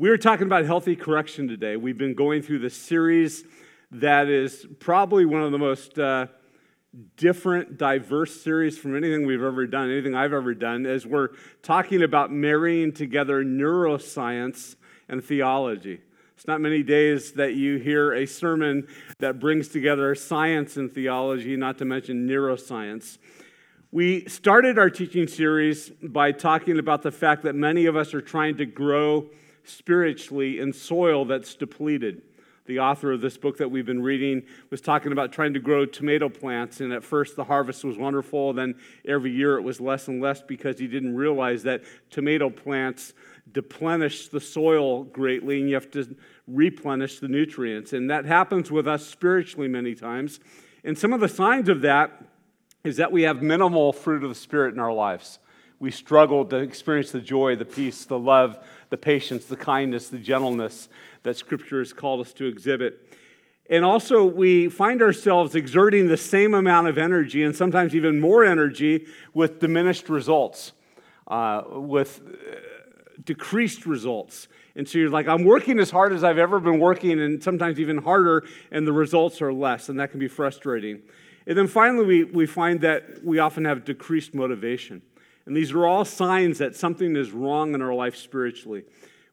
We're talking about healthy correction today. We've been going through the series that is probably one of the most uh, different, diverse series from anything we've ever done, anything I've ever done, as we're talking about marrying together neuroscience and theology. It's not many days that you hear a sermon that brings together science and theology, not to mention neuroscience. We started our teaching series by talking about the fact that many of us are trying to grow spiritually in soil that's depleted. The author of this book that we've been reading was talking about trying to grow tomato plants, and at first the harvest was wonderful, then every year it was less and less because he didn't realize that tomato plants deplenish the soil greatly, and you have to replenish the nutrients. And that happens with us spiritually many times. And some of the signs of that is that we have minimal fruit of the Spirit in our lives. We struggle to experience the joy, the peace, the love, the patience, the kindness, the gentleness that Scripture has called us to exhibit. And also, we find ourselves exerting the same amount of energy and sometimes even more energy with diminished results, uh, with uh, decreased results. And so you're like, I'm working as hard as I've ever been working, and sometimes even harder, and the results are less, and that can be frustrating. And then finally, we, we find that we often have decreased motivation. And these are all signs that something is wrong in our life spiritually.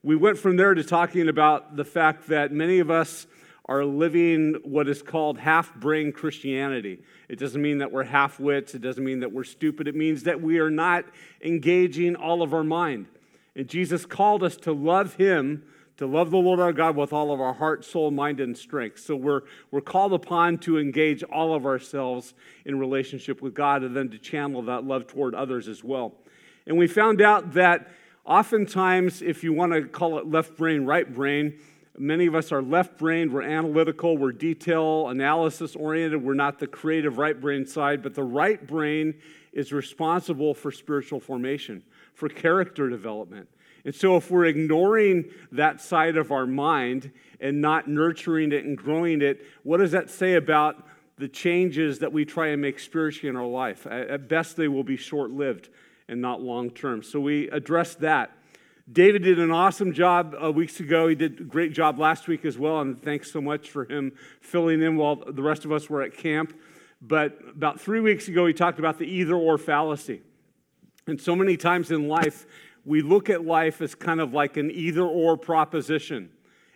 We went from there to talking about the fact that many of us are living what is called half brain Christianity. It doesn't mean that we're half wits, it doesn't mean that we're stupid, it means that we are not engaging all of our mind. And Jesus called us to love Him to love the Lord our God with all of our heart, soul, mind, and strength. So we're, we're called upon to engage all of ourselves in relationship with God and then to channel that love toward others as well. And we found out that oftentimes, if you want to call it left brain, right brain, many of us are left brained, we're analytical, we're detail analysis oriented, we're not the creative right brain side, but the right brain is responsible for spiritual formation, for character development and so, if we're ignoring that side of our mind and not nurturing it and growing it, what does that say about the changes that we try and make spiritually in our life? At best, they will be short lived and not long term. So, we address that. David did an awesome job uh, weeks ago. He did a great job last week as well, and thanks so much for him filling in while the rest of us were at camp. But about three weeks ago, he talked about the either or fallacy. And so many times in life, we look at life as kind of like an either or proposition,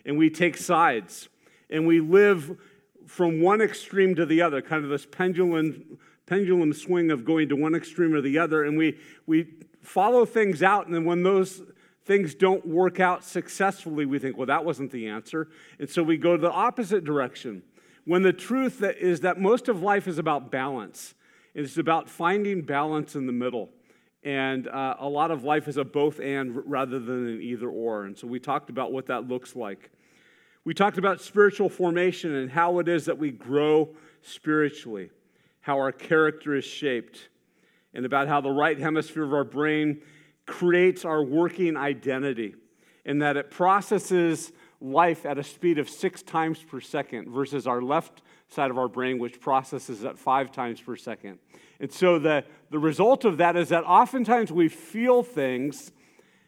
and we take sides, and we live from one extreme to the other, kind of this pendulum, pendulum swing of going to one extreme or the other, and we, we follow things out, and then when those things don't work out successfully, we think, well, that wasn't the answer. And so we go to the opposite direction. When the truth is that most of life is about balance, it's about finding balance in the middle. And uh, a lot of life is a both and rather than an either or. And so we talked about what that looks like. We talked about spiritual formation and how it is that we grow spiritually, how our character is shaped, and about how the right hemisphere of our brain creates our working identity, and that it processes life at a speed of six times per second versus our left side of our brain, which processes at five times per second. And so the, the result of that is that oftentimes we feel things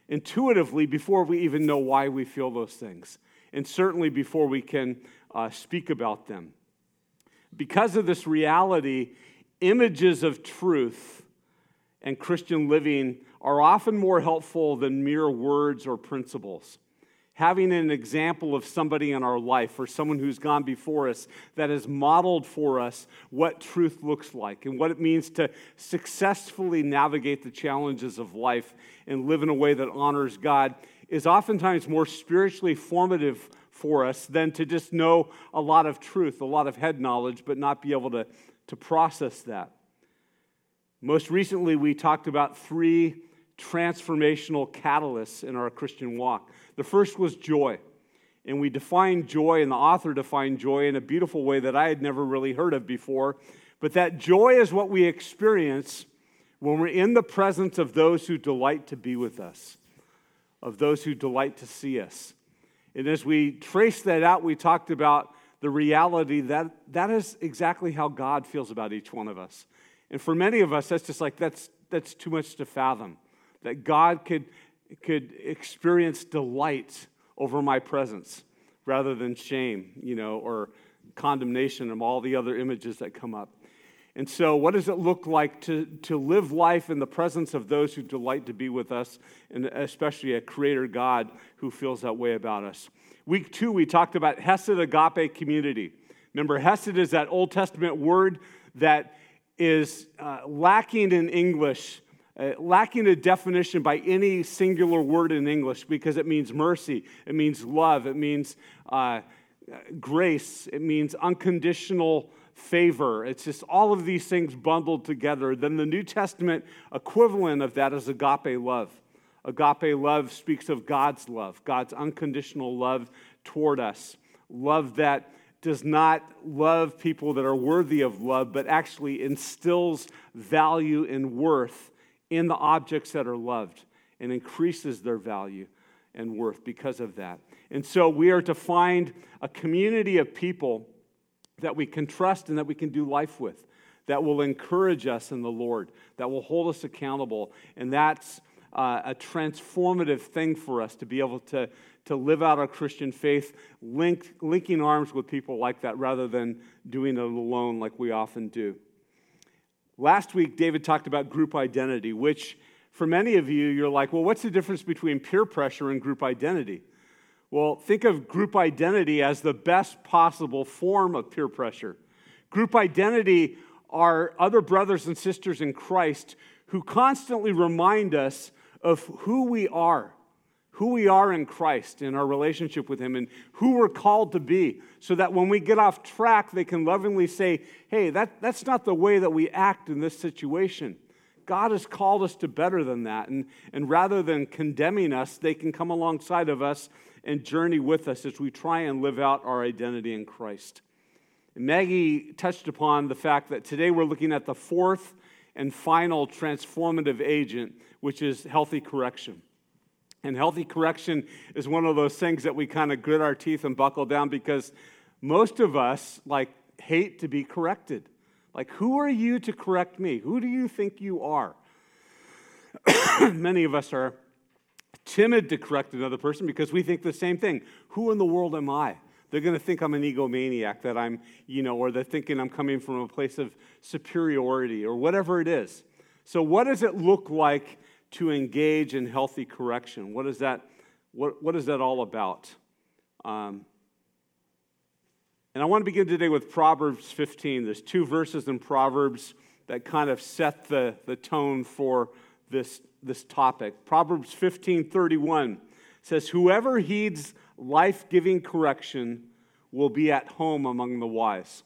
intuitively before we even know why we feel those things, and certainly before we can uh, speak about them. Because of this reality, images of truth and Christian living are often more helpful than mere words or principles having an example of somebody in our life or someone who's gone before us that has modeled for us what truth looks like and what it means to successfully navigate the challenges of life and live in a way that honors God is oftentimes more spiritually formative for us than to just know a lot of truth, a lot of head knowledge, but not be able to, to process that. Most recently, we talked about three transformational catalysts in our Christian walk. The first was joy. And we defined joy, and the author defined joy in a beautiful way that I had never really heard of before. But that joy is what we experience when we're in the presence of those who delight to be with us, of those who delight to see us. And as we trace that out, we talked about the reality that that is exactly how God feels about each one of us. And for many of us, that's just like, that's, that's too much to fathom. That God could could experience delight over my presence rather than shame, you know, or condemnation and all the other images that come up. And so, what does it look like to, to live life in the presence of those who delight to be with us, and especially a creator God who feels that way about us? Week two, we talked about Hesed Agape community. Remember, Hesed is that Old Testament word that is uh, lacking in English, uh, lacking a definition by any singular word in English because it means mercy, it means love, it means uh, grace, it means unconditional favor. It's just all of these things bundled together. Then the New Testament equivalent of that is agape love. Agape love speaks of God's love, God's unconditional love toward us. Love that does not love people that are worthy of love, but actually instills value and worth in the objects that are loved and increases their value and worth because of that. And so we are to find a community of people that we can trust and that we can do life with, that will encourage us in the Lord, that will hold us accountable. And that's uh, a transformative thing for us to be able to, to live out our Christian faith, link, linking arms with people like that rather than doing it alone like we often do. Last week, David talked about group identity, which for many of you, you're like, well, what's the difference between peer pressure and group identity? Well, think of group identity as the best possible form of peer pressure. Group identity are other brothers and sisters in Christ who constantly remind us of who we are, who we are in Christ, in our relationship with Him, and who we're called to be, so that when we get off track, they can lovingly say, Hey, that, that's not the way that we act in this situation. God has called us to better than that. And, and rather than condemning us, they can come alongside of us and journey with us as we try and live out our identity in Christ. And Maggie touched upon the fact that today we're looking at the fourth and final transformative agent, which is healthy correction. And healthy correction is one of those things that we kind of grit our teeth and buckle down because most of us like hate to be corrected. Like, who are you to correct me? Who do you think you are? Many of us are timid to correct another person because we think the same thing. Who in the world am I? They're going to think I'm an egomaniac, that I'm, you know, or they're thinking I'm coming from a place of superiority or whatever it is. So, what does it look like to engage in healthy correction? What is that, what, what is that all about? Um, and I want to begin today with Proverbs 15. There's two verses in Proverbs that kind of set the, the tone for this this topic. Proverbs 15 31 says, Whoever heeds life giving correction will be at home among the wise.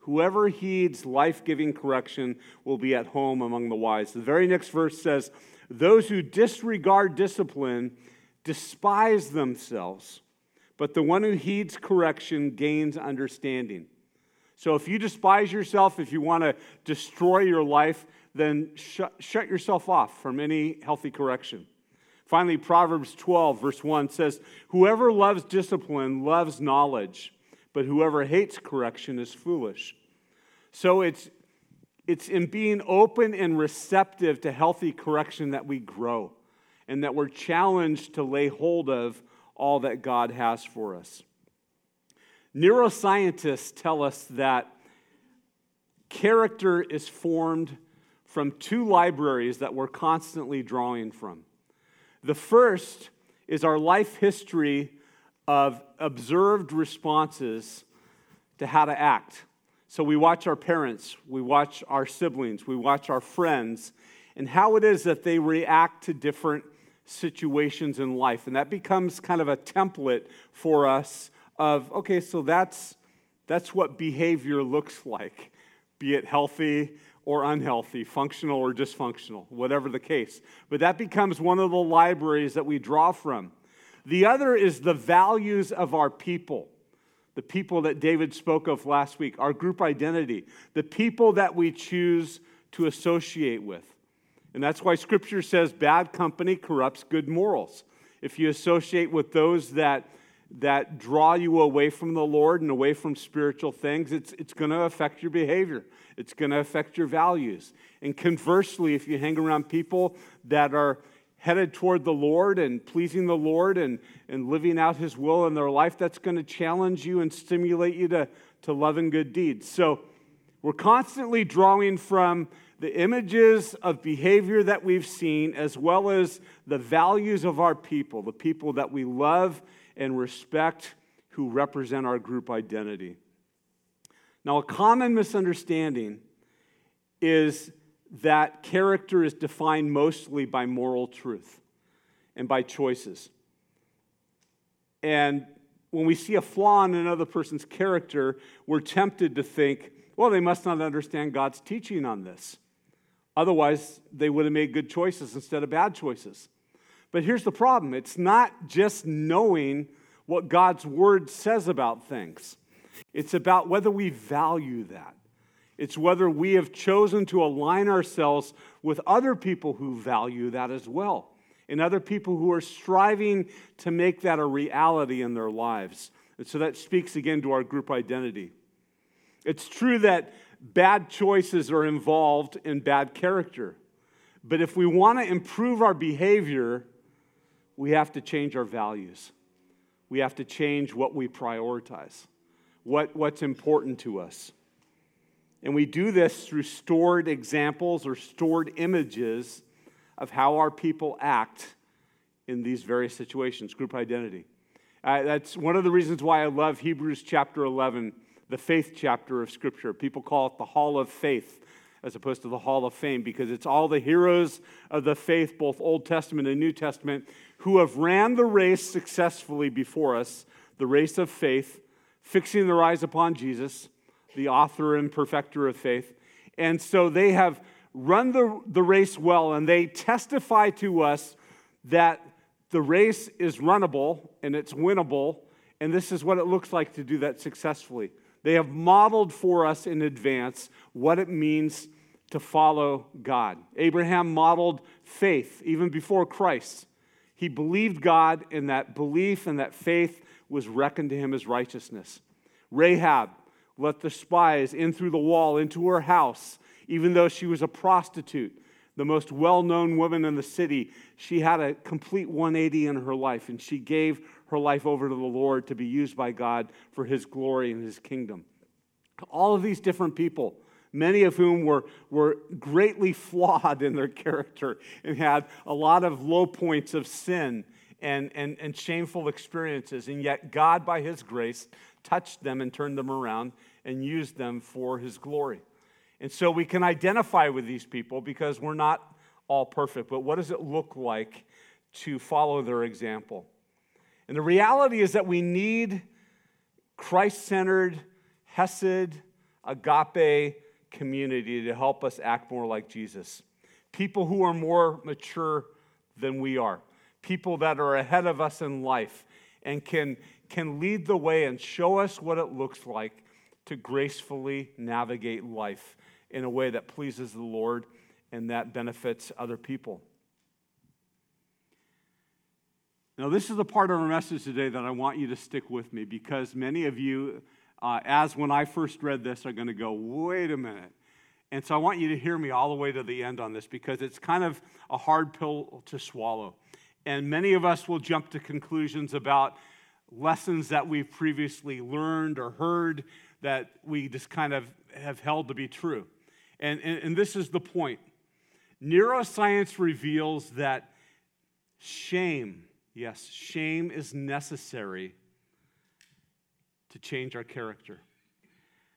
Whoever heeds life giving correction will be at home among the wise. The very next verse says, Those who disregard discipline despise themselves, but the one who heeds correction gains understanding. So if you despise yourself, if you want to destroy your life, then shut, shut yourself off from any healthy correction. Finally, Proverbs 12, verse 1 says, Whoever loves discipline loves knowledge, but whoever hates correction is foolish. So it's, it's in being open and receptive to healthy correction that we grow and that we're challenged to lay hold of all that God has for us. Neuroscientists tell us that character is formed from two libraries that we're constantly drawing from. The first is our life history of observed responses to how to act. So we watch our parents, we watch our siblings, we watch our friends, and how it is that they react to different situations in life. And that becomes kind of a template for us of, okay, so that's, that's what behavior looks like, be it healthy or unhealthy, functional or dysfunctional, whatever the case. But that becomes one of the libraries that we draw from. The other is the values of our people, the people that David spoke of last week, our group identity, the people that we choose to associate with. And that's why scripture says bad company corrupts good morals. If you associate with those that that draw you away from the Lord and away from spiritual things, it's, it's going to affect your behavior. It's going to affect your values. And conversely, if you hang around people that are headed toward the Lord and pleasing the Lord and, and living out His will in their life, that's going to challenge you and stimulate you to, to love and good deeds. So we're constantly drawing from the images of behavior that we've seen, as well as the values of our people, the people that we love and respect who represent our group identity. Now, a common misunderstanding is that character is defined mostly by moral truth and by choices. And when we see a flaw in another person's character, we're tempted to think, well, they must not understand God's teaching on this. Otherwise, they would have made good choices instead of bad choices. But here's the problem it's not just knowing what God's word says about things, it's about whether we value that. It's whether we have chosen to align ourselves with other people who value that as well, and other people who are striving to make that a reality in their lives. And so that speaks again to our group identity. It's true that bad choices are involved in bad character. But if we want to improve our behavior, we have to change our values. We have to change what we prioritize, what, what's important to us. And we do this through stored examples or stored images of how our people act in these various situations, group identity. Uh, that's one of the reasons why I love Hebrews chapter 11 the faith chapter of Scripture. People call it the Hall of Faith as opposed to the Hall of Fame because it's all the heroes of the faith, both Old Testament and New Testament, who have ran the race successfully before us, the race of faith, fixing their eyes upon Jesus, the author and perfecter of faith. And so they have run the, the race well, and they testify to us that the race is runnable and it's winnable, and this is what it looks like to do that successfully. They have modeled for us in advance what it means to follow God. Abraham modeled faith even before Christ. He believed God, and that belief and that faith was reckoned to him as righteousness. Rahab let the spies in through the wall into her house, even though she was a prostitute, the most well known woman in the city. She had a complete 180 in her life, and she gave her life over to the Lord to be used by God for his glory and his kingdom. All of these different people, many of whom were, were greatly flawed in their character and had a lot of low points of sin and, and, and shameful experiences. And yet, God, by his grace, touched them and turned them around and used them for his glory. And so we can identify with these people because we're not all perfect, but what does it look like to follow their example? And the reality is that we need Christ centered, Hesed, agape community to help us act more like Jesus. People who are more mature than we are, people that are ahead of us in life and can, can lead the way and show us what it looks like to gracefully navigate life in a way that pleases the Lord and that benefits other people. Now, this is the part of our message today that I want you to stick with me because many of you, uh, as when I first read this, are going to go, wait a minute. And so I want you to hear me all the way to the end on this because it's kind of a hard pill to swallow. And many of us will jump to conclusions about lessons that we've previously learned or heard that we just kind of have held to be true. And, and, and this is the point neuroscience reveals that shame Yes, shame is necessary to change our character.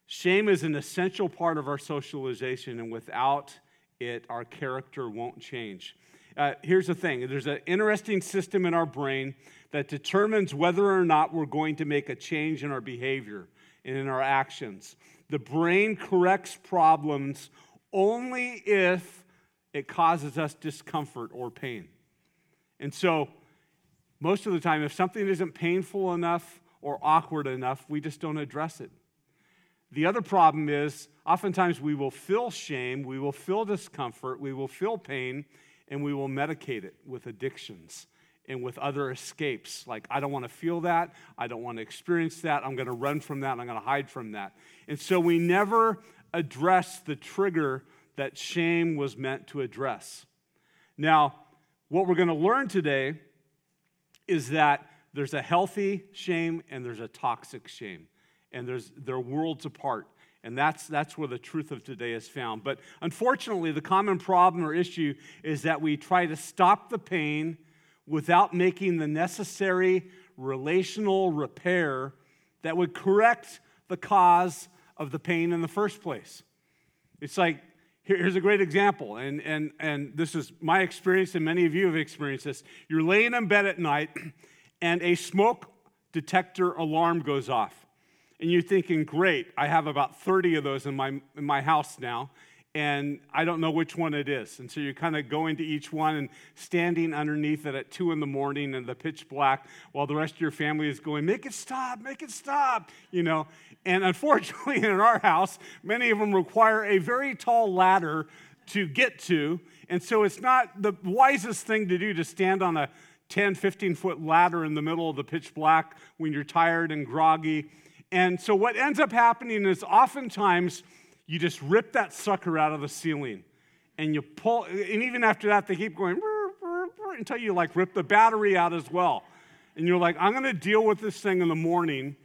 Shame is an essential part of our socialization, and without it, our character won't change. Uh, here's the thing there's an interesting system in our brain that determines whether or not we're going to make a change in our behavior and in our actions. The brain corrects problems only if it causes us discomfort or pain. And so, most of the time, if something isn't painful enough or awkward enough, we just don't address it. The other problem is oftentimes we will feel shame, we will feel discomfort, we will feel pain, and we will medicate it with addictions and with other escapes. Like, I don't want to feel that, I don't want to experience that, I'm going to run from that, I'm going to hide from that. And so we never address the trigger that shame was meant to address. Now, What we're going to learn today is that there's a healthy shame and there's a toxic shame, and there's, they're worlds apart. And that's, that's where the truth of today is found. But unfortunately, the common problem or issue is that we try to stop the pain without making the necessary relational repair that would correct the cause of the pain in the first place. It's like, here's a great example, and, and, and this is my experience, and many of you have experienced this. You're laying in bed at night, and a smoke detector alarm goes off. And you're thinking, great, I have about 30 of those in my, in my house now, and I don't know which one it is. And so you're kind of going to each one and standing underneath it at two in the morning in the pitch black while the rest of your family is going, make it stop, make it stop, you know. And unfortunately, in our house, many of them require a very tall ladder to get to. And so it's not the wisest thing to do to stand on a 10, 15 foot ladder in the middle of the pitch black when you're tired and groggy. And so what ends up happening is oftentimes you just rip that sucker out of the ceiling and you pull, and even after that, they keep going until you like rip the battery out as well. And you're like, I'm gonna deal with this thing in the morning.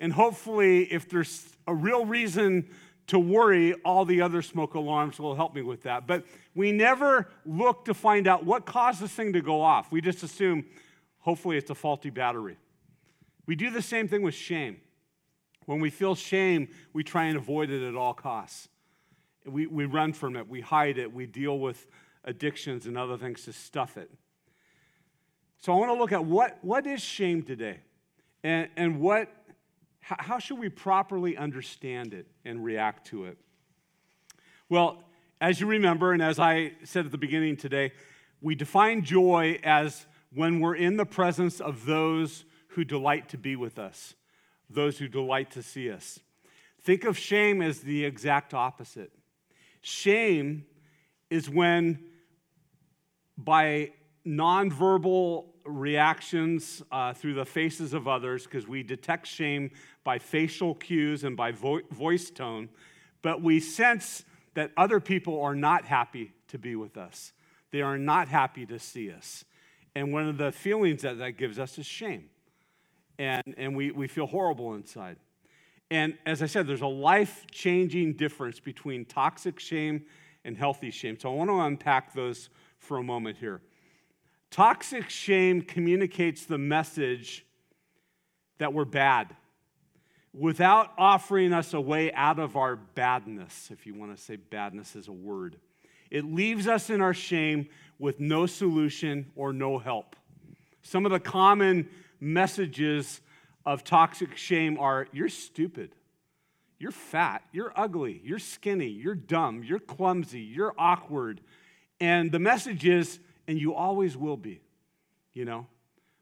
And hopefully, if there's a real reason to worry, all the other smoke alarms will help me with that. But we never look to find out what caused this thing to go off. We just assume, hopefully, it's a faulty battery. We do the same thing with shame. When we feel shame, we try and avoid it at all costs. We, we run from it, we hide it, we deal with addictions and other things to stuff it. So I want to look at what, what is shame today? And, and what, how should we properly understand it and react to it? Well, as you remember, and as I said at the beginning today, we define joy as when we're in the presence of those who delight to be with us those who delight to see us. Think of shame as the exact opposite. Shame is when, by nonverbal reactions uh, through the faces of others, because we detect shame by facial cues and by vo- voice tone, but we sense that other people are not happy to be with us. They are not happy to see us. And one of the feelings that that gives us is shame and, and we, we feel horrible inside. And as I said, there's a life changing difference between toxic shame and healthy shame. So I want to unpack those for a moment here. Toxic shame communicates the message that we're bad without offering us a way out of our badness, if you want to say badness as a word. It leaves us in our shame with no solution or no help. Some of the common messages of toxic shame are you're stupid, you're fat, you're ugly, you're skinny, you're dumb, you're clumsy, you're awkward. And the message is, and you always will be, you know?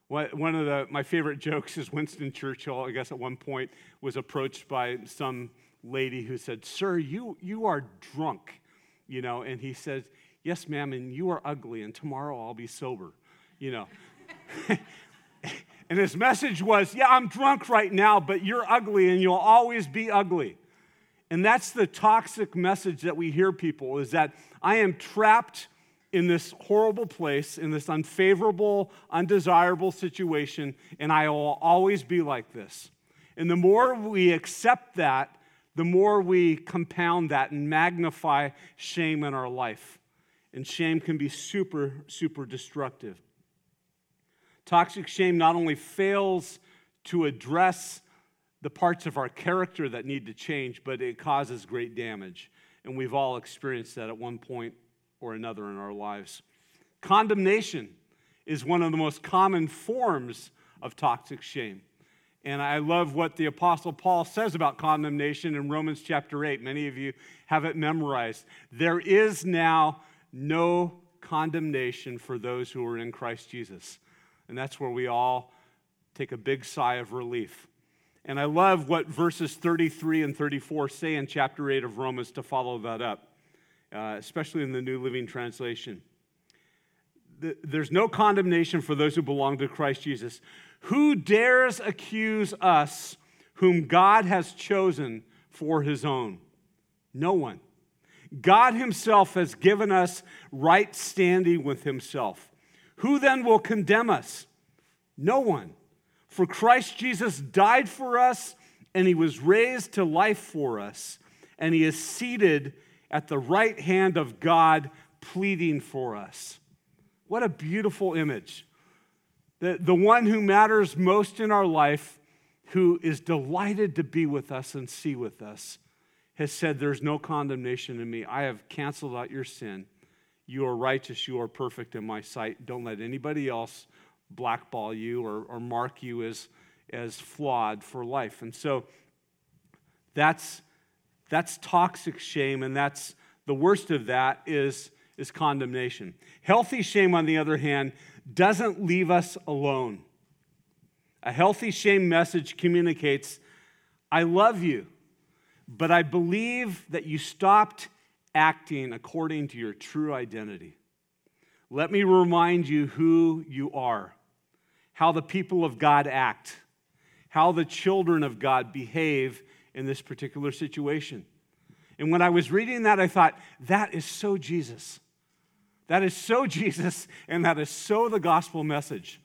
One of the, my favorite jokes is Winston Churchill, I guess at one point, was approached by some lady who said, Sir, you, you are drunk, you know? And he says, Yes, ma'am, and you are ugly, and tomorrow I'll be sober, you know? And his message was, Yeah, I'm drunk right now, but you're ugly and you'll always be ugly. And that's the toxic message that we hear people is that I am trapped in this horrible place, in this unfavorable, undesirable situation, and I will always be like this. And the more we accept that, the more we compound that and magnify shame in our life. And shame can be super, super destructive. Toxic shame not only fails to address the parts of our character that need to change, but it causes great damage. And we've all experienced that at one point or another in our lives. Condemnation is one of the most common forms of toxic shame. And I love what the Apostle Paul says about condemnation in Romans chapter 8. Many of you have it memorized. There is now no condemnation for those who are in Christ Jesus. And that's where we all take a big sigh of relief. And I love what verses 33 and 34 say in chapter 8 of Romans to follow that up, uh, especially in the New Living Translation. The, there's no condemnation for those who belong to Christ Jesus. Who dares accuse us whom God has chosen for his own? No one. God himself has given us right standing with himself. Who then will condemn us? No one. For Christ Jesus died for us, and he was raised to life for us, and he is seated at the right hand of God, pleading for us. What a beautiful image. The, the one who matters most in our life, who is delighted to be with us and see with us, has said, There's no condemnation in me. I have canceled out your sin. You are righteous. You are perfect in my sight. Don't let anybody else blackball you or, or mark you as, as flawed for life. And so that's, that's toxic shame, and that's the worst of that is, is condemnation. Healthy shame, on the other hand, doesn't leave us alone. A healthy shame message communicates, I love you, but I believe that you stopped acting according to your true identity. Let me remind you who you are, how the people of God act, how the children of God behave in this particular situation. And when I was reading that, I thought, that is so Jesus. That is so Jesus, and that is so the gospel message.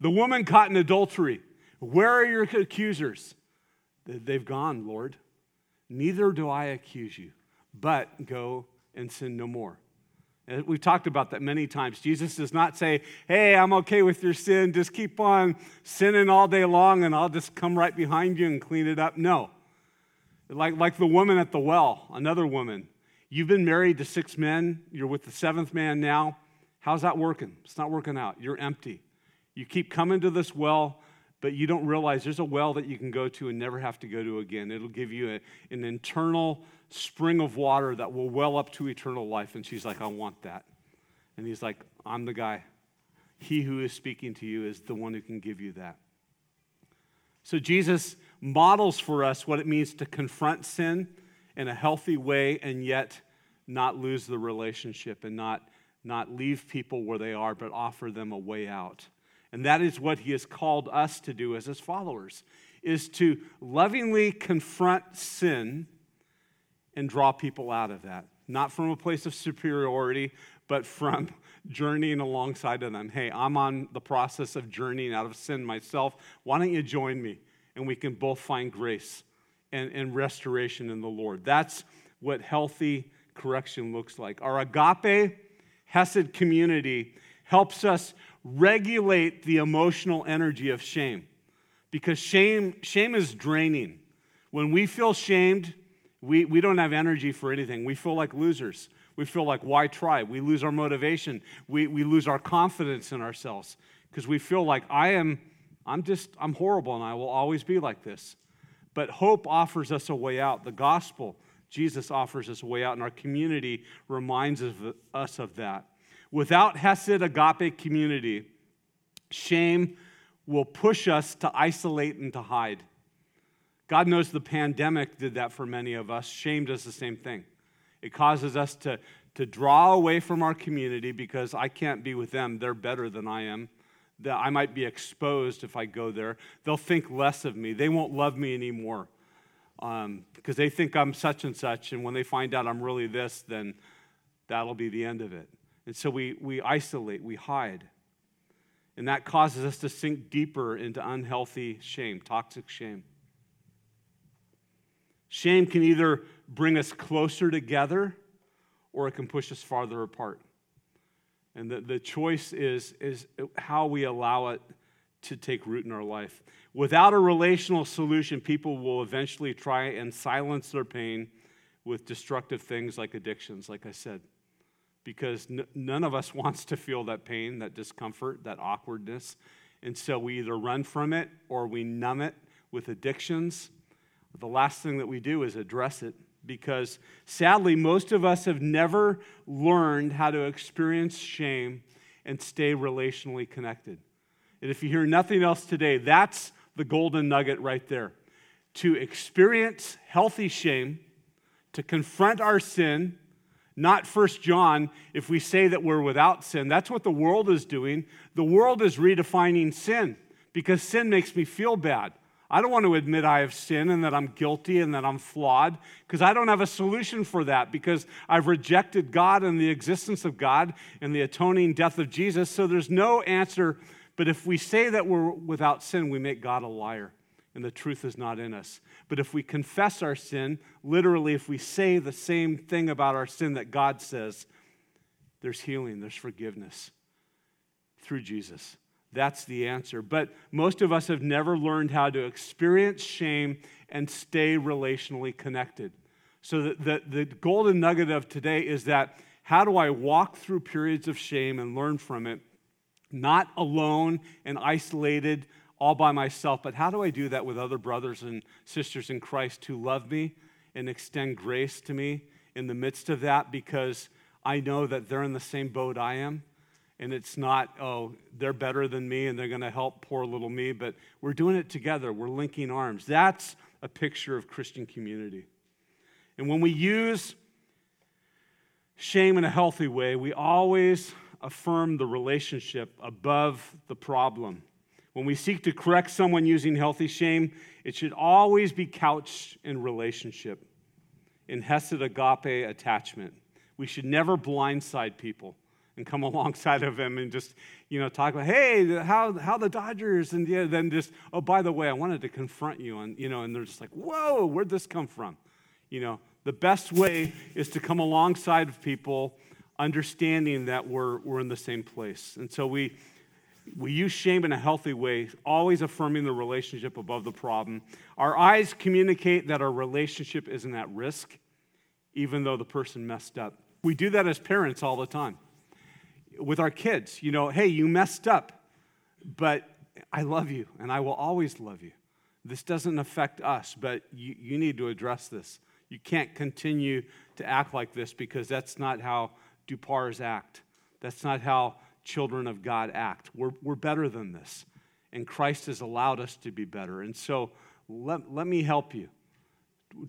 The woman caught in adultery, where are your accusers? They've gone, Lord. Neither do I accuse you but go and sin no more. And we've talked about that many times. Jesus does not say, Hey, I'm okay with your sin. Just keep on sinning all day long and I'll just come right behind you and clean it up. No. Like, like the woman at the well, another woman. You've been married to six men, you're with the seventh man now. How's that working? It's not working out. You're empty. You keep coming to this well, but you don't realize there's a well that you can go to and never have to go to again. It'll give you a, an internal spring of water that will well up to eternal life. And she's like, I want that. And he's like, I'm the guy. He who is speaking to you is the one who can give you that. So Jesus models for us what it means to confront sin in a healthy way and yet not lose the relationship and not, not leave people where they are, but offer them a way out. And that is what he has called us to do as his followers, is to lovingly confront sin and draw people out of that. Not from a place of superiority, but from journeying alongside of them. Hey, I'm on the process of journeying out of sin myself. Why don't you join me? And we can both find grace and, and restoration in the Lord. That's what healthy correction looks like. Our agape, Hesed community helps us regulate the emotional energy of shame because shame, shame is draining. When we feel shamed, we, we don't have energy for anything. We feel like losers. We feel like, why try? We lose our motivation. We, we lose our confidence in ourselves because we feel like I am, I'm just, I'm horrible and I will always be like this. But hope offers us a way out. The gospel, Jesus offers us a way out, and our community reminds us of that. Without Hesed agape community, shame will push us to isolate and to hide. God knows the pandemic did that for many of us. Shame does the same thing. It causes us to, to draw away from our community because I can't be with them. They're better than I am. That I might be exposed if I go there. They'll think less of me. They won't love me anymore um, because they think I'm such and such. And when they find out I'm really this, then that'll be the end of it. And so we, we isolate, we hide. And that causes us to sink deeper into unhealthy shame, toxic shame. Shame can either bring us closer together or it can push us farther apart. And the, the choice is, is how we allow it to take root in our life. Without a relational solution, people will eventually try and silence their pain with destructive things like addictions, like I said. Because n- none of us wants to feel that pain, that discomfort, that awkwardness. And so we either run from it or we numb it with addictions the last thing that we do is address it because sadly, most of us have never learned how to experience shame and stay relationally connected. And if you hear nothing else today, that's the golden nugget right there. To experience healthy shame, to confront our sin, not First John, if we say that we're without sin. That's what the world is doing. The world is redefining sin because sin makes me feel bad. I don't want to admit I have sinned and that I'm guilty and that I'm flawed because I don't have a solution for that because I've rejected God and the existence of God and the atoning death of Jesus. So there's no answer. But if we say that we're without sin, we make God a liar and the truth is not in us. But if we confess our sin, literally, if we say the same thing about our sin that God says, there's healing, there's forgiveness through Jesus. That's the answer. But most of us have never learned how to experience shame and stay relationally connected. So, the, the, the, golden nugget of today is that how do I walk through periods of shame and learn from it, not alone and isolated all by myself, but how do I do that with other brothers and sisters in Christ who love me and extend grace to me in the midst of that because I know that they're in the same boat I am? And it's not, oh, they're better than me and they're going to help poor little me, but we're doing it together. We're linking arms. That's a picture of Christian community. And when we use shame in a healthy way, we always affirm the relationship above the problem. When we seek to correct someone using healthy shame, it should always be couched in relationship, in Hesed agape attachment. We should never blindside people and come alongside of them and just, you know, talk about, hey, how, how the Dodgers, and yeah, then just, oh, by the way, I wanted to confront you, and, you know, and they're just like, whoa, where'd this come from? You know, the best way is to come alongside of people understanding that we're, we're in the same place. And so we, we use shame in a healthy way, always affirming the relationship above the problem. Our eyes communicate that our relationship isn't at risk, even though the person messed up. We do that as parents all the time. With our kids, you know, hey, you messed up, but I love you and I will always love you. This doesn't affect us, but you, you need to address this. You can't continue to act like this because that's not how Dupars act. That's not how children of God act. We're, we're better than this. And Christ has allowed us to be better. And so let, let me help you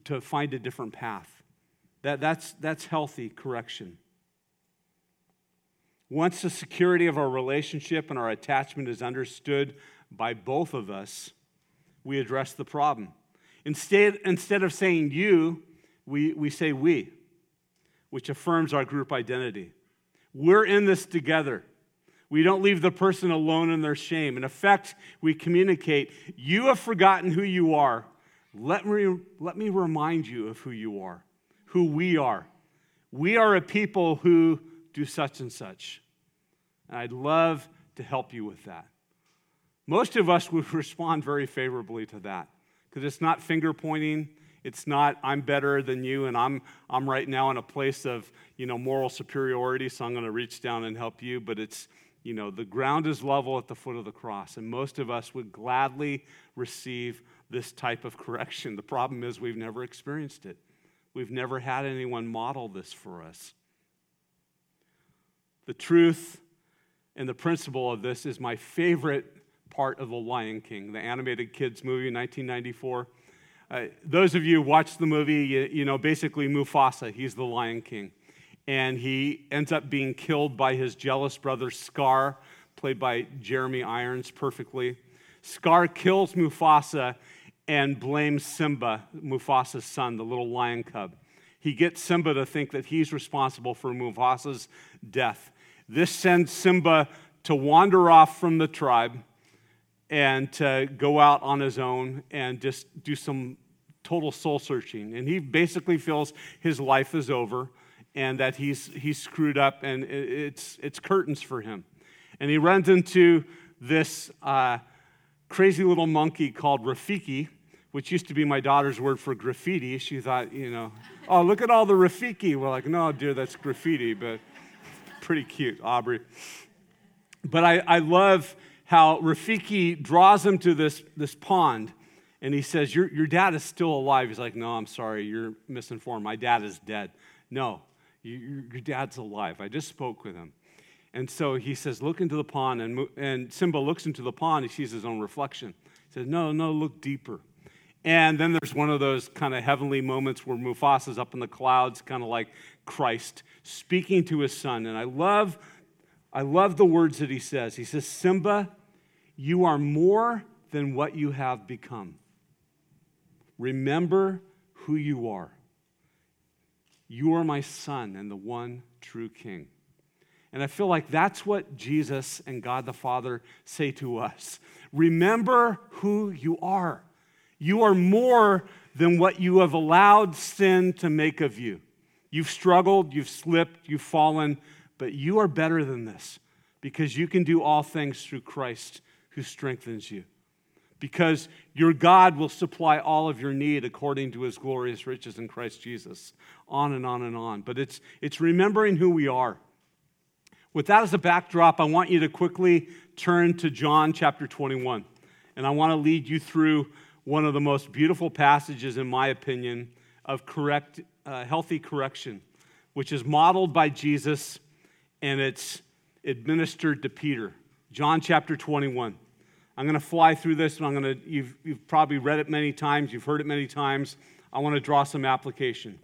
to find a different path. That, that's, that's healthy correction. Once the security of our relationship and our attachment is understood by both of us, we address the problem. Instead, instead of saying you, we, we say we, which affirms our group identity. We're in this together. We don't leave the person alone in their shame. In effect, we communicate, You have forgotten who you are. Let me, let me remind you of who you are, who we are. We are a people who do such and such. And I'd love to help you with that. Most of us would respond very favorably to that because it's not finger pointing. It's not, I'm better than you, and I'm, I'm right now in a place of you know, moral superiority, so I'm going to reach down and help you. But it's, you know, the ground is level at the foot of the cross, and most of us would gladly receive this type of correction. The problem is we've never experienced it. We've never had anyone model this for us. The truth and the principle of this is my favorite part of The Lion King, the animated kids movie in 1994. Uh, those of you who watched the movie, you, you know, basically Mufasa, he's the Lion King and he ends up being killed by his jealous brother Scar, played by Jeremy Irons perfectly. Scar kills Mufasa and blames Simba, Mufasa's son, the little lion cub. He gets Simba to think that he's responsible for Mufasa's death. This sends Simba to wander off from the tribe and to go out on his own and just do some total soul searching. And he basically feels his life is over and that he's, he's screwed up and it's, it's curtains for him. And he runs into this uh, crazy little monkey called Rafiki, which used to be my daughter's word for graffiti. She thought, you know, oh, look at all the Rafiki. We're like, no, dear, that's graffiti, but pretty cute, Aubrey. But I, I love how Rafiki draws him to this, this pond and he says, your, your dad is still alive. He's like, No, I'm sorry, you're misinformed. My dad is dead. No, your dad's alive. I just spoke with him. And so he says, Look into the pond. And, and Simba looks into the pond. He sees his own reflection. He says, No, no, look deeper. And then there's one of those kind of heavenly moments where Mufasa's up in the clouds, kind of like Christ, speaking to his son. And I love, I love the words that he says. He says, Simba, you are more than what you have become. Remember who you are. You are my son and the one true king. And I feel like that's what Jesus and God the Father say to us. Remember who you are. You are more than what you have allowed sin to make of you. You've struggled, you've slipped, you've fallen, but you are better than this because you can do all things through Christ who strengthens you. Because your God will supply all of your need according to his glorious riches in Christ Jesus. On and on and on. But it's, it's remembering who we are. With that as a backdrop, I want you to quickly turn to John chapter 21. And I want to lead you through one of the most beautiful passages, in my opinion, of correct, uh, healthy correction, which is modeled by Jesus and it's administered to Peter. John chapter 21. I'm going to fly through this, and I'm going to, you've, you've probably read it many times, you've heard it many times. I want to draw some application.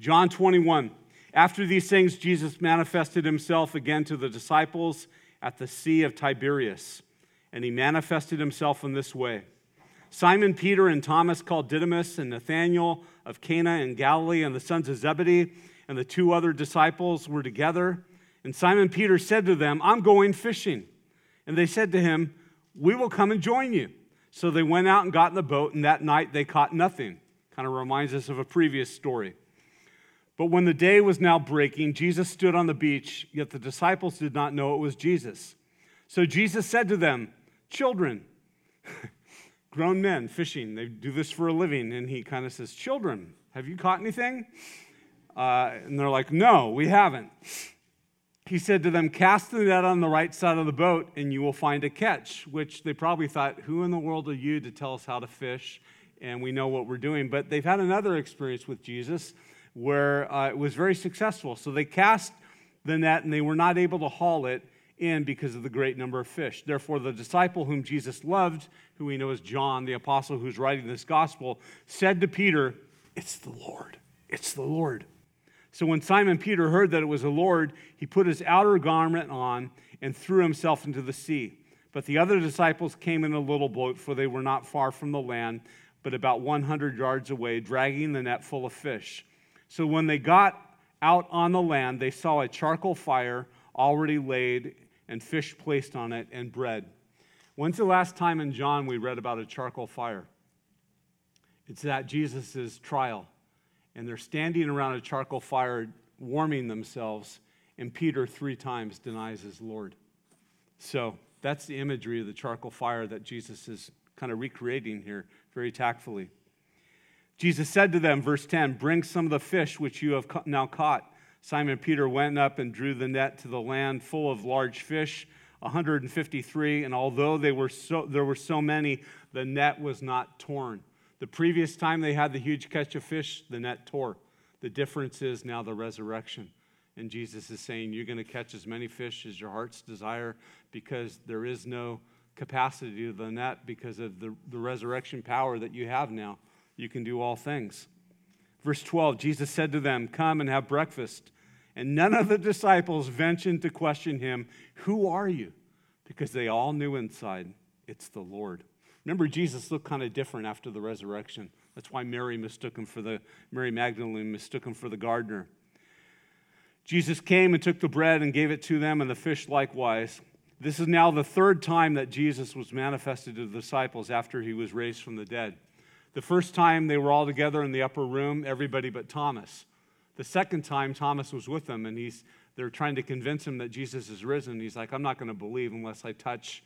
John 21. After these things, Jesus manifested himself again to the disciples at the Sea of Tiberias, and he manifested himself in this way. Simon Peter and Thomas called Didymus and Nathanael of Cana in Galilee and the sons of Zebedee and the two other disciples were together. And Simon Peter said to them, I'm going fishing. And they said to him, We will come and join you. So they went out and got in the boat, and that night they caught nothing. Kind of reminds us of a previous story. But when the day was now breaking, Jesus stood on the beach, yet the disciples did not know it was Jesus. So Jesus said to them, Children, grown men fishing. They do this for a living. And he kind of says, Children, have you caught anything? Uh, and they're like, No, we haven't. He said to them, Cast the net on the right side of the boat, and you will find a catch. Which they probably thought, Who in the world are you to tell us how to fish? And we know what we're doing. But they've had another experience with Jesus where uh, it was very successful. So they cast the net, and they were not able to haul it in because of the great number of fish. Therefore, the disciple whom Jesus loved, who we know as John, the apostle who's writing this gospel, said to Peter, It's the Lord. It's the Lord. So when Simon Peter heard that it was the Lord, he put his outer garment on and threw himself into the sea. But the other disciples came in a little boat, for they were not far from the land, but about 100 yards away, dragging the net full of fish. So when they got out on the land, they saw a charcoal fire already laid and fish placed on it and bread. When's the last time in John we read about a charcoal fire? It's at Jesus' trial. And they're standing around a charcoal fire warming themselves, and Peter three times denies his Lord. So that's the imagery of the charcoal fire that Jesus is kind of recreating here very tactfully. Jesus said to them, verse 10, Bring some of the fish which you have now caught. Simon Peter went up and drew the net to the land full of large fish, 153, and although they were so, there were so many, the net was not torn. The previous time they had the huge catch of fish, the net tore. The difference is now the resurrection. And Jesus is saying, You're going to catch as many fish as your heart's desire because there is no capacity to the net because of the, the resurrection power that you have now. You can do all things. Verse 12 Jesus said to them, Come and have breakfast. And none of the disciples ventured to question him, Who are you? Because they all knew inside, it's the Lord. Remember, Jesus looked kind of different after the resurrection. That's why Mary mistook him for the Mary Magdalene mistook him for the gardener. Jesus came and took the bread and gave it to them, and the fish likewise. This is now the third time that Jesus was manifested to the disciples after he was raised from the dead. The first time they were all together in the upper room, everybody but Thomas. The second time, Thomas was with them, and he's, they're trying to convince him that Jesus is risen. He's like, I'm not going to believe unless I touch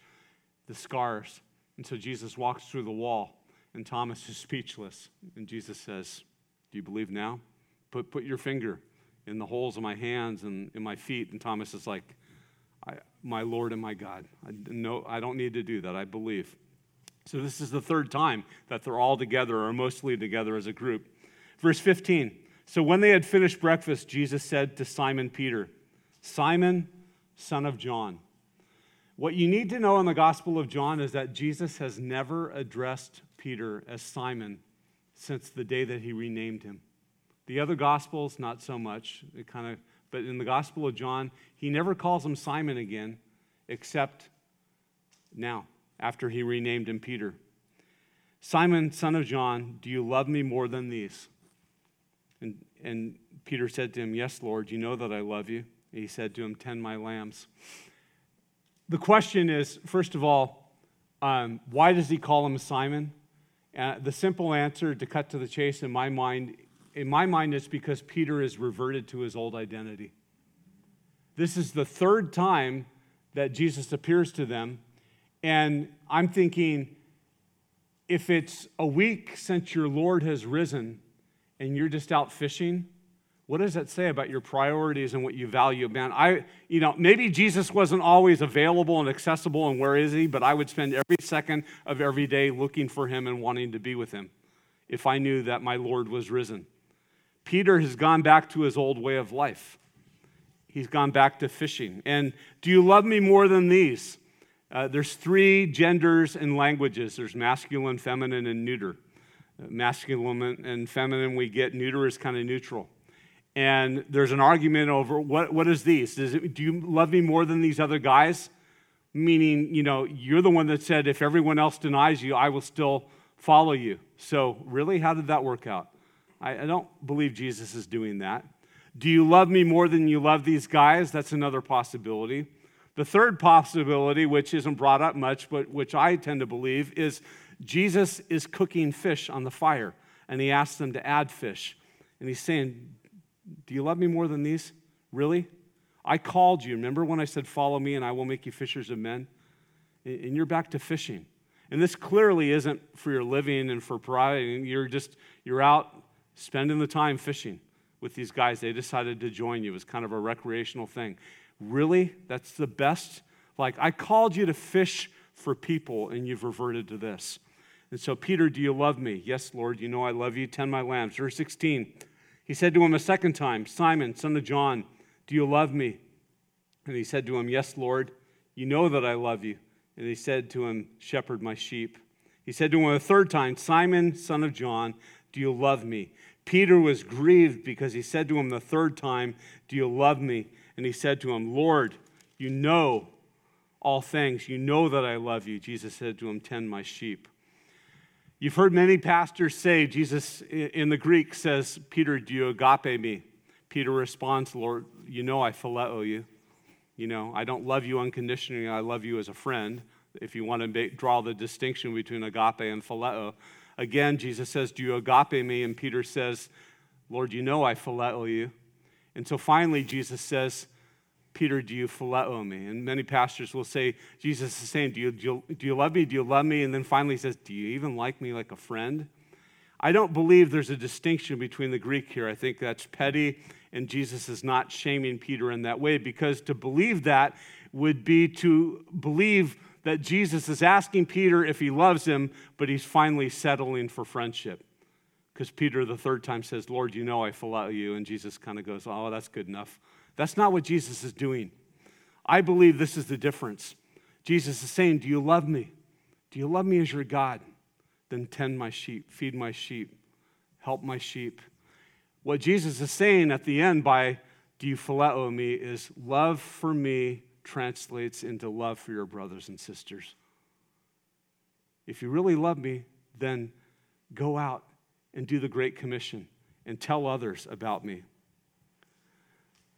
the scars. And so Jesus walks through the wall, and Thomas is speechless. And Jesus says, Do you believe now? Put, put your finger in the holes of my hands and in my feet. And Thomas is like, My Lord and my God. I, no, I don't need to do that. I believe. So this is the third time that they're all together or mostly together as a group. Verse 15. So when they had finished breakfast, Jesus said to Simon Peter, Simon, son of John. What you need to know in the Gospel of John is that Jesus has never addressed Peter as Simon since the day that he renamed him. The other Gospels, not so much. It kind of, but in the Gospel of John, he never calls him Simon again, except now after he renamed him Peter. Simon, son of John, do you love me more than these? And, and Peter said to him, Yes, Lord, you know that I love you. And he said to him, Tend my lambs. The question is, first of all, um, why does he call him Simon? Uh, the simple answer, to cut to the chase, in my mind, in my mind, it's because Peter has reverted to his old identity. This is the third time that Jesus appears to them, and I'm thinking, if it's a week since your Lord has risen and you're just out fishing, what does that say about your priorities and what you value? Man, I, you know, maybe Jesus wasn't always available and accessible, and where is he? But I would spend every second of every day looking for him and wanting to be with him if I knew that my Lord was risen. Peter has gone back to his old way of life. He's gone back to fishing. And do you love me more than these? Uh, there's three genders and languages there's masculine, feminine, and neuter. Uh, masculine and feminine, we get neuter is kind of neutral. And there's an argument over what, what is these? It, do you love me more than these other guys? Meaning, you know, you're the one that said, if everyone else denies you, I will still follow you. So, really, how did that work out? I, I don't believe Jesus is doing that. Do you love me more than you love these guys? That's another possibility. The third possibility, which isn't brought up much, but which I tend to believe, is Jesus is cooking fish on the fire, and he asks them to add fish. And he's saying, Do you love me more than these? Really? I called you. Remember when I said, Follow me and I will make you fishers of men? And you're back to fishing. And this clearly isn't for your living and for pride. You're just, you're out spending the time fishing with these guys. They decided to join you. It was kind of a recreational thing. Really? That's the best? Like, I called you to fish for people, and you've reverted to this. And so, Peter, do you love me? Yes, Lord, you know I love you. Tend my lambs. Verse 16. He said to him a second time, Simon, son of John, do you love me? And he said to him, Yes, Lord, you know that I love you. And he said to him, Shepherd my sheep. He said to him a third time, Simon, son of John, do you love me? Peter was grieved because he said to him the third time, Do you love me? and he said to him, Lord, you know all things. You know that I love you. Jesus said to him, Tend my sheep. You've heard many pastors say, Jesus in the Greek says, Peter, do you agape me? Peter responds, Lord, you know I phileo you. You know, I don't love you unconditionally, I love you as a friend. If you want to make, draw the distinction between agape and phileo. Again, Jesus says, Do you agape me? And Peter says, Lord, you know I phileo you. And so finally, Jesus says, Peter, do you phileo me? And many pastors will say, Jesus is saying, do you, do you, do you love me? Do you love me? And then finally he says, Do you even like me like a friend? I don't believe there's a distinction between the Greek here. I think that's petty, and Jesus is not shaming Peter in that way because to believe that would be to believe that Jesus is asking Peter if he loves him, but he's finally settling for friendship. Because Peter, the third time, says, Lord, you know I phileo you. And Jesus kind of goes, Oh, that's good enough. That's not what Jesus is doing. I believe this is the difference. Jesus is saying, Do you love me? Do you love me as your God? Then tend my sheep, feed my sheep, help my sheep. What Jesus is saying at the end by do you phileo me is love for me translates into love for your brothers and sisters. If you really love me, then go out and do the Great Commission and tell others about me.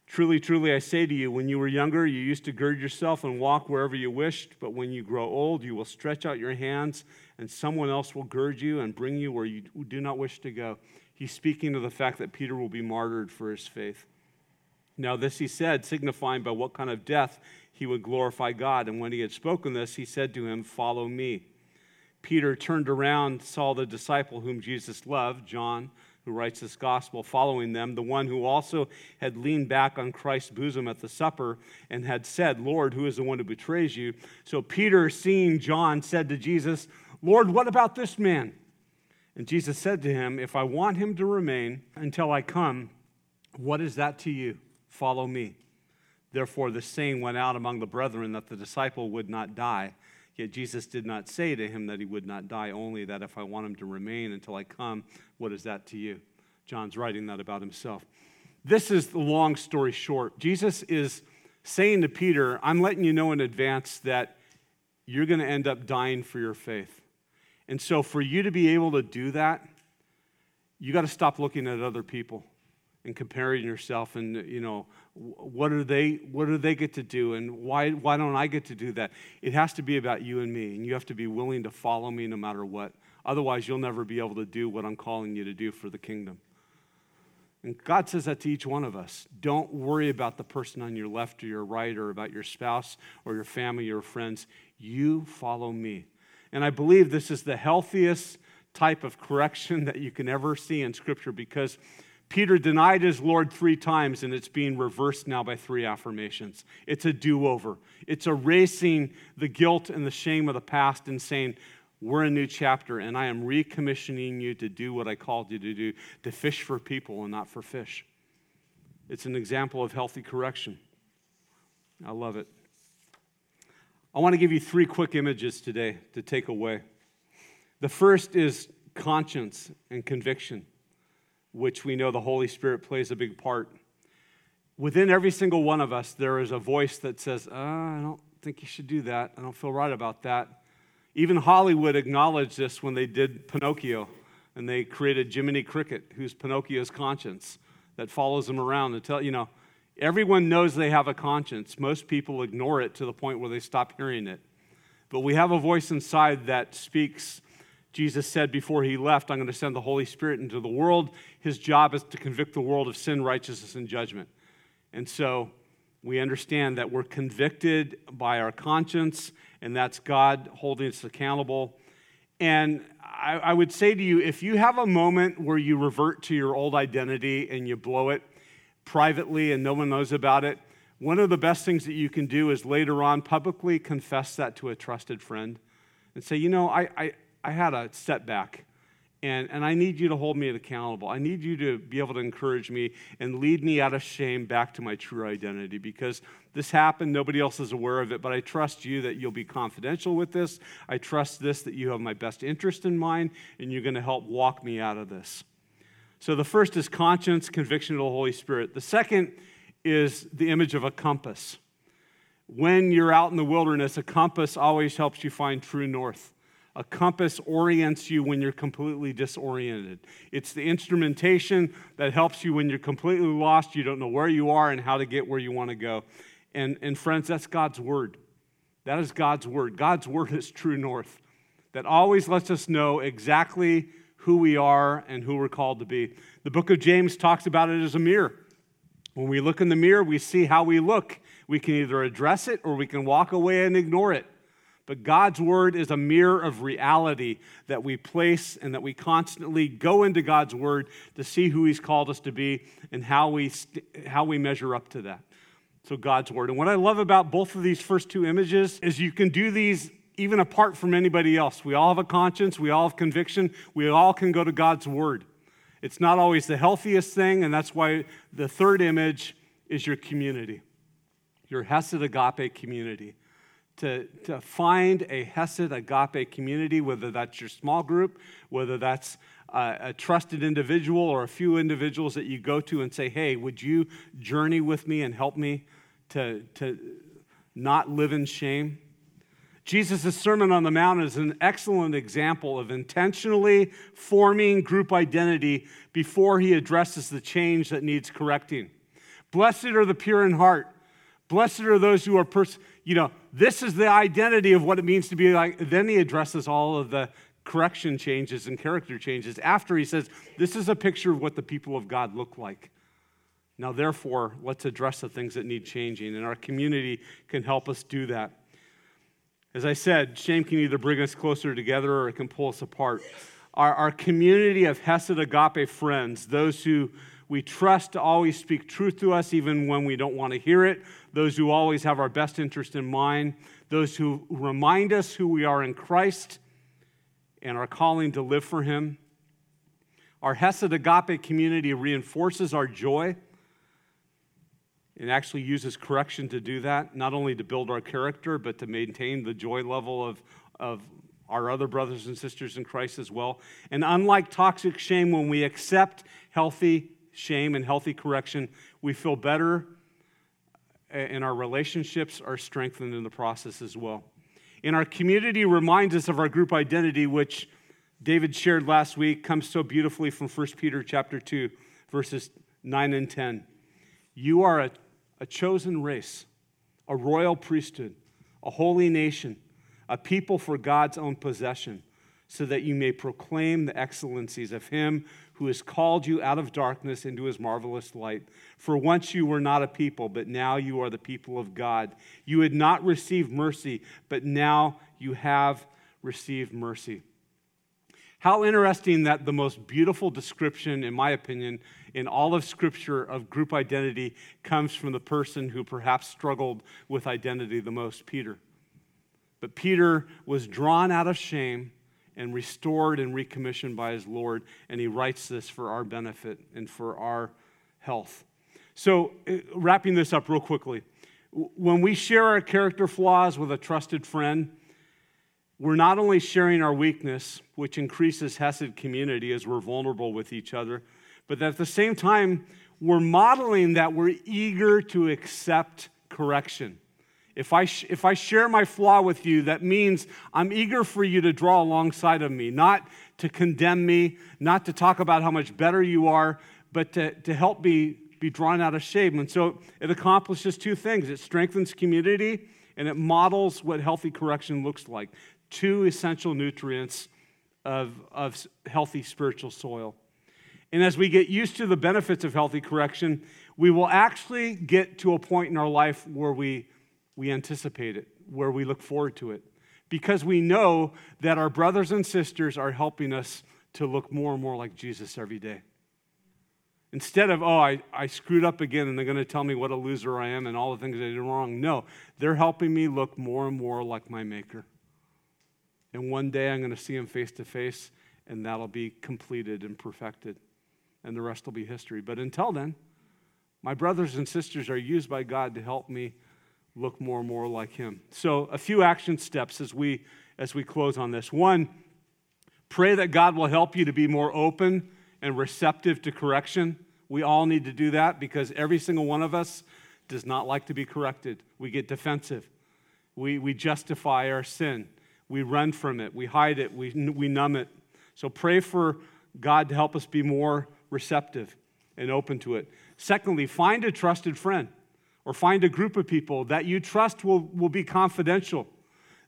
Truly, truly, I say to you, when you were younger, you used to gird yourself and walk wherever you wished, but when you grow old, you will stretch out your hands, and someone else will gird you and bring you where you do not wish to go. He's speaking of the fact that Peter will be martyred for his faith. Now, this he said, signifying by what kind of death he would glorify God. And when he had spoken this, he said to him, Follow me. Peter turned around, saw the disciple whom Jesus loved, John, who writes this gospel, following them, the one who also had leaned back on Christ's bosom at the supper and had said, Lord, who is the one who betrays you? So Peter, seeing John, said to Jesus, Lord, what about this man? And Jesus said to him, If I want him to remain until I come, what is that to you? Follow me. Therefore, the saying went out among the brethren that the disciple would not die. Yet Jesus did not say to him that he would not die, only that if I want him to remain until I come, what is that to you? John's writing that about himself. This is the long story short. Jesus is saying to Peter, I'm letting you know in advance that you're going to end up dying for your faith. And so, for you to be able to do that, you got to stop looking at other people and comparing yourself and you know what are they what do they get to do and why why don't I get to do that it has to be about you and me and you have to be willing to follow me no matter what otherwise you'll never be able to do what I'm calling you to do for the kingdom and God says that to each one of us. Don't worry about the person on your left or your right or about your spouse or your family or friends. You follow me. And I believe this is the healthiest type of correction that you can ever see in Scripture because Peter denied his Lord three times, and it's being reversed now by three affirmations. It's a do over, it's erasing the guilt and the shame of the past and saying, we're a new chapter, and I am recommissioning you to do what I called you to do to fish for people and not for fish. It's an example of healthy correction. I love it. I want to give you three quick images today to take away. The first is conscience and conviction, which we know the Holy Spirit plays a big part. Within every single one of us, there is a voice that says, oh, I don't think you should do that. I don't feel right about that. Even Hollywood acknowledged this when they did Pinocchio and they created Jiminy Cricket, who's Pinocchio's conscience that follows him around tell you know everyone knows they have a conscience. Most people ignore it to the point where they stop hearing it. But we have a voice inside that speaks. Jesus said before he left, I'm going to send the Holy Spirit into the world. His job is to convict the world of sin, righteousness, and judgment. And so we understand that we're convicted by our conscience, and that's God holding us accountable. And I, I, would say to you if you have a moment where you revert to your old identity and you blow it privately and no one knows about it, one of the best things that you can do is later on publicly confess that to a trusted friend and say, you know, I, I, I had a setback. And, and I need you to hold me accountable. I need you to be able to encourage me and lead me out of shame back to my true identity because this happened. Nobody else is aware of it, but I trust you that you'll be confidential with this. I trust this that you have my best interest in mind and you're going to help walk me out of this. So the first is conscience, conviction of the Holy Spirit. The second is the image of a compass. When you're out in the wilderness, a compass always helps you find true north. A compass orients you when you're completely disoriented. It's the instrumentation that helps you when you're completely lost, you don't know where you are and how to get where you want to go. And, and friends, that's God's word. That is God's word. God's word is true north that always lets us know exactly who we are and who we're called to be. The book of James talks about it as a mirror. When we look in the mirror, we see how we look. We can either address it or we can walk away and ignore it. But God's word is a mirror of reality that we place and that we constantly go into God's word to see who he's called us to be and how we, st- how we measure up to that. So, God's word. And what I love about both of these first two images is you can do these even apart from anybody else. We all have a conscience, we all have conviction, we all can go to God's word. It's not always the healthiest thing, and that's why the third image is your community, your Hesed Agape community to, to find a Hesed agape community, whether that's your small group, whether that's a, trusted individual or a few individuals that you go to and say, hey, would you journey with me and help me to, to not live in shame? Jesus' Sermon on the Mount is an excellent example of intentionally forming group identity before he addresses the change that needs correcting. Blessed are the pure in heart. Blessed are those who are, you know, this is the identity of what it means to be like. Then he addresses all of the correction changes and character changes after he says, This is a picture of what the people of God look like. Now, therefore, let's address the things that need changing, and our community can help us do that. As I said, shame can either bring us closer together or it can pull us apart. Our, our community of Hesed Agape friends, those who we trust to always speak truth to us even when we don't want to hear it, those who always have our best interest in mind, those who remind us who we are in Christ and our calling to live for Him. Our Hesed Agape community reinforces our joy and actually uses correction to do that, not only to build our character, but to maintain the joy level of, of our other brothers and sisters in Christ as well. And unlike toxic shame, when we accept healthy shame and healthy correction, we feel better and our relationships are strengthened in the process as well. And our community reminds us of our group identity, which David shared last week comes so beautifully from 1 Peter chapter 2, verses 9 and 10. You are a, a chosen race, a royal priesthood, a holy nation, a people for God's own possession, so that you may proclaim the excellencies of him who has called you out of darkness into his marvelous light. For once you were not a people, but now you are the people of God. You had not received mercy, but now you have received mercy. How interesting that the most beautiful description, in my opinion, in all of Scripture of group identity comes from the person who perhaps struggled with identity the most, Peter. But Peter was drawn out of shame and restored and recommissioned by his Lord, and he writes this for our benefit and for our health. So, uh, wrapping this up real quickly, when we share our character flaws with a trusted friend, we're not only sharing our weakness, which increases Hesed community as we're vulnerable with each other, but at the same time, we're modeling that we're eager to accept correction. If I, sh- if I share my flaw with you, that means I'm eager for you to draw alongside of me, not to condemn me, not to talk about how much better you are, but to, to help me be drawn out of shame. And so it accomplishes two things it strengthens community and it models what healthy correction looks like two essential nutrients of, of healthy spiritual soil. And as we get used to the benefits of healthy correction, we will actually get to a point in our life where we, we anticipate it, where we look forward to it, because we know that our brothers and sisters are helping us to look more and more like Jesus every day. Instead of, oh, I, I screwed up again and they're going to tell me what a loser I am and all the things I did wrong. No, they're helping me look more and more like my Maker. And one day I'm going to see him face to face, and that'll be completed and perfected. And the rest will be history. But until then, my brothers and sisters are used by God to help me look more and more like him. So, a few action steps as we as we close on this. One, pray that God will help you to be more open and receptive to correction. We all need to do that because every single one of us does not like to be corrected. We get defensive. We, we justify our sin. We run from it, we hide it, we, we numb it. So pray for God to help us be more receptive and open to it. Secondly, find a trusted friend or find a group of people that you trust will, will be confidential,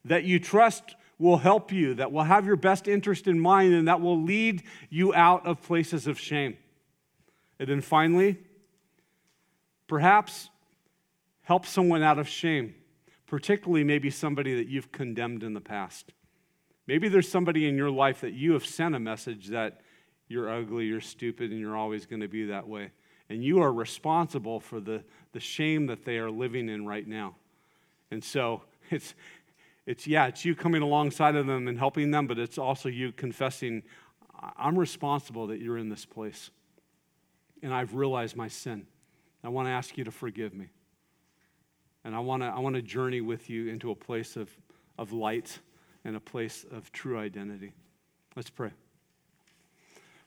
that you trust will help you, that will have your best interest in mind, and that will lead you out of places of shame. And then finally, perhaps help someone out of shame particularly maybe somebody that you've condemned in the past. Maybe there's somebody in your life that you have sent a message that you're ugly, you're stupid, and you're always going to be that way. And you are responsible for the, the shame that they are living in right now. And so it's, it's, yeah, it's you coming alongside of them and helping them, but it's also you confessing, I'm responsible that you're in this place. And I've realized my sin. I want to ask you to forgive me. And I want to I wanna journey with you into a place of, of light and a place of true identity. Let's pray.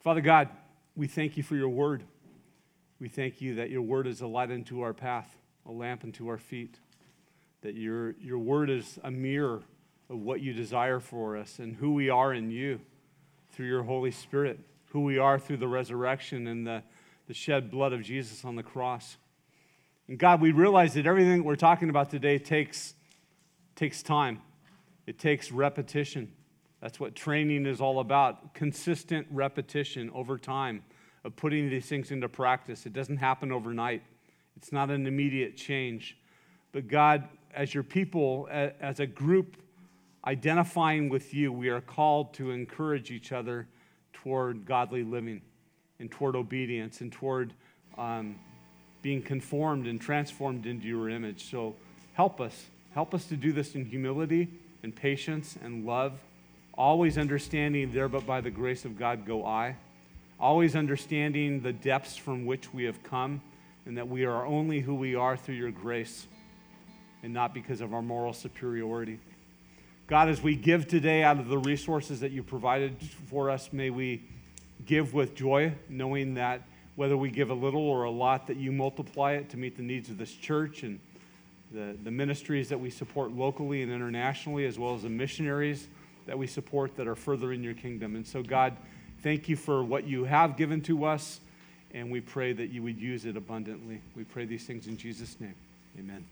Father God, we thank you for your word. We thank you that your word is a light unto our path, a lamp unto our feet, that your, your word is a mirror of what you desire for us and who we are in you through your Holy Spirit, who we are through the resurrection and the, the shed blood of Jesus on the cross. And God, we realize that everything we're talking about today takes, takes time, it takes repetition. That's what training is all about consistent repetition over time of putting these things into practice. It doesn't happen overnight, it's not an immediate change. But God, as your people, as a group identifying with you, we are called to encourage each other toward godly living and toward obedience and toward. Um, being conformed and transformed into your image. So help us. Help us to do this in humility and patience and love, always understanding there, but by the grace of God go I. Always understanding the depths from which we have come and that we are only who we are through your grace and not because of our moral superiority. God, as we give today out of the resources that you provided for us, may we give with joy, knowing that whether we give a little or a lot, that you multiply it to meet the needs of this church and the, the ministries that we support locally and internationally, as well as the missionaries that we support that are furthering your kingdom. And so, God, thank you for what you have given to us, and we pray that you would use it abundantly. We pray these things in Jesus' name. Amen.